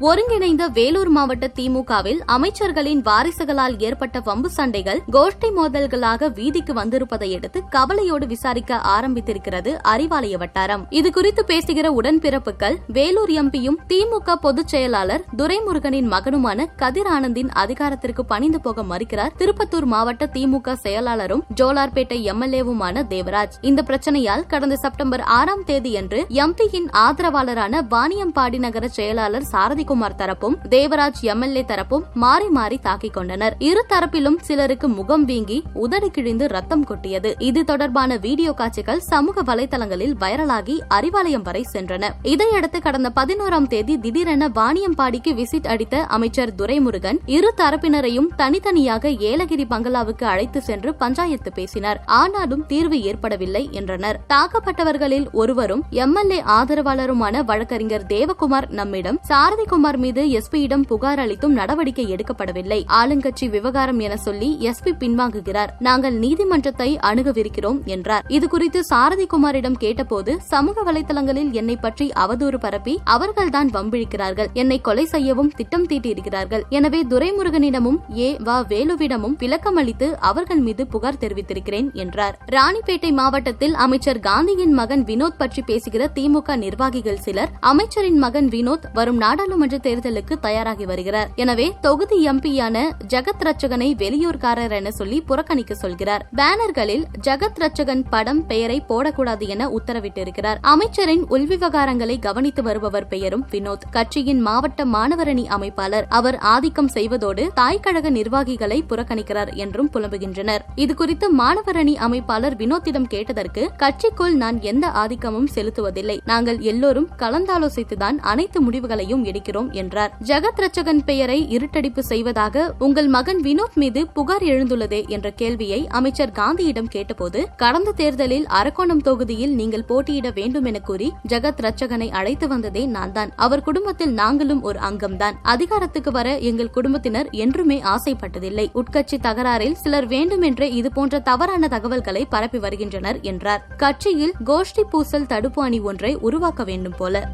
ஒருங்கிணைந்த வேலூர் மாவட்ட திமுகவில் அமைச்சர்களின் வாரிசுகளால் ஏற்பட்ட வம்பு சண்டைகள் கோஷ்டி மோதல்களாக வீதிக்கு வந்திருப்பதை அடுத்து கவலையோடு விசாரிக்க ஆரம்பித்திருக்கிறது அறிவாலய வட்டாரம். இதுகுறித்து பேசுகிற உடன்பிறப்புகள் வேலூர் எம்பியும் திமுக பொதுச் செயலாளர் துரைமுருகனின் மகனுமான கதிர் ஆனந்தின் அதிகாரத்திற்கு பணிந்து போக மறுக்கிறார். திருப்பத்தூர் மாவட்ட திமுக செயலாளரும் ஜோலார்பேட்டை எம்எல்ஏவுமான தேவராஜ். இந்த பிரச்சனையால் கடந்த செப்டம்பர் ஆறாம் தேதியன்று எம்பியின் ஆதரவாளரான வாணியம்பாடி நகர செயலாளர் சாரதி ஜெயக்குமார் தரப்பும் தேவராஜ் எம்எல்ஏ தரப்பும் மாறி மாறி தாக்கிக் கொண்டனர். இரு தரப்பிலும் சிலருக்கு முகம் வீங்கி உதடு கிழிந்து ரத்தம் கொட்டியது. இது தொடர்பான வீடியோ காட்சிகள் சமூக வலைதளங்களில் வைரலாகி அறிவாலயம் வரை சென்றன. இதையடுத்து கடந்த பதினோராம் தேதி திடீரென வாணியம்பாடிக்கு விசிட் அடித்த அமைச்சர் துரைமுருகன் இரு தரப்பினரையும் தனித்தனியாக ஏலகிரி பங்களாவுக்கு அழைத்து சென்று பஞ்சாயத்து பேசினார். ஆனாலும் தீர்வு ஏற்படவில்லை என்றனர். தாக்கப்பட்டவர்களில் ஒருவரும் எம்எல்ஏ ஆதரவாளருமான வழக்கறிஞர் தேவகுமார் நம்மிடம் சாரதி சிவகுமார் மீது எஸ்பியிடம் புகார் அளித்தும் நடவடிக்கை எடுக்கப்படவில்லை. ஆளுங்கட்சி விவகாரம் என சொல்லி எஸ்பி பின்வாங்குகிறார். நாங்கள் நீதிமன்றத்தை அணுகவிருக்கிறோம் என்றார். இதுகுறித்து சாரதி குமாரிடம் கேட்டபோது சமூக வலைதளங்களில் என்னை பற்றி அவதூறு பரப்பி அவர்கள்தான் வம்பிழிக்கிறார்கள். என்னை கொலை செய்யவும் திட்டம் தீட்டியிருக்கிறார்கள். எனவே துரைமுருகனிடமும் ஏ வ வேலுவிடமும் விளக்கம் அளித்து அவர்கள் மீது புகார் தெரிவித்திருக்கிறேன் என்றார். ராணிப்பேட்டை மாவட்டத்தில் அமைச்சர் காந்தியின் மகன் வினோத் பற்றி பேசுகிற திமுக நிர்வாகிகள் சிலர் அமைச்சரின் மகன் வினோத் வரும் நாடாளுமன்ற தேர்தலுக்கு தயாராகி வருகிறார். எனவே தொகுதி எம்பியான ஜெகத் ரட்சகனை வெளியூர்காரர் என சொல்லி புறக்கணிக்க சொல்கிறார். பேனர்களில் ஜெகத் ரட்சகன் படம் பெயரை போடக்கூடாது என உத்தரவிட்டிருக்கிறார். அமைச்சரின் உள்விவகாரங்களை கவனித்து வருபவர் பெயரும் வினோத். கட்சியின் மாவட்ட மாணவரணி அமைப்பாளர். அவர் ஆதிக்கம் செய்வதோடு தாய்க்கழக நிர்வாகிகளை புறக்கணிக்கிறார் என்றும் புலம்புகின்றனர். இதுகுறித்து மாணவரணி அமைப்பாளர் வினோத்திடம் கேட்டதற்கு கட்சிக்குள் நான் எந்த ஆதிக்கமும் செலுத்துவதில்லை. நாங்கள் எல்லோரும் கலந்தாலோசித்துதான் அனைத்து முடிவுகளையும் எடுக்கிறோம். என்றார். ஜெகத் ரட்சகன் பெயரை இருட்டடிப்பு செய்வதாக உங்கள் மகன் வினோத் மீது புகார் எழுந்துள்ளதே என்ற கேள்வியை அமைச்சர் காந்தியிடம் கேட்டபோது கடந்த தேர்தலில் அரக்கோணம் தொகுதியில் நீங்கள் போட்டியிட வேண்டும் என கூறி ஜெகத் ரட்சகனை அழைத்து வந்ததே நான் தான். அவர் குடும்பத்தில் நாங்களும் ஒரு அங்கம்தான். அதிகாரத்துக்கு வர எங்கள் குடும்பத்தினர் என்றுமே ஆசைப்பட்டதில்லை. உட்கட்சி தகராறில் சிலர் வேண்டுமென்றே இதுபோன்ற தவறான தகவல்களை பரப்பி வருகின்றனர் என்றார். கட்சியில் கோஷ்டி பூசல் தடுப்பு அணி ஒன்றை உருவாக்க வேண்டும் போல.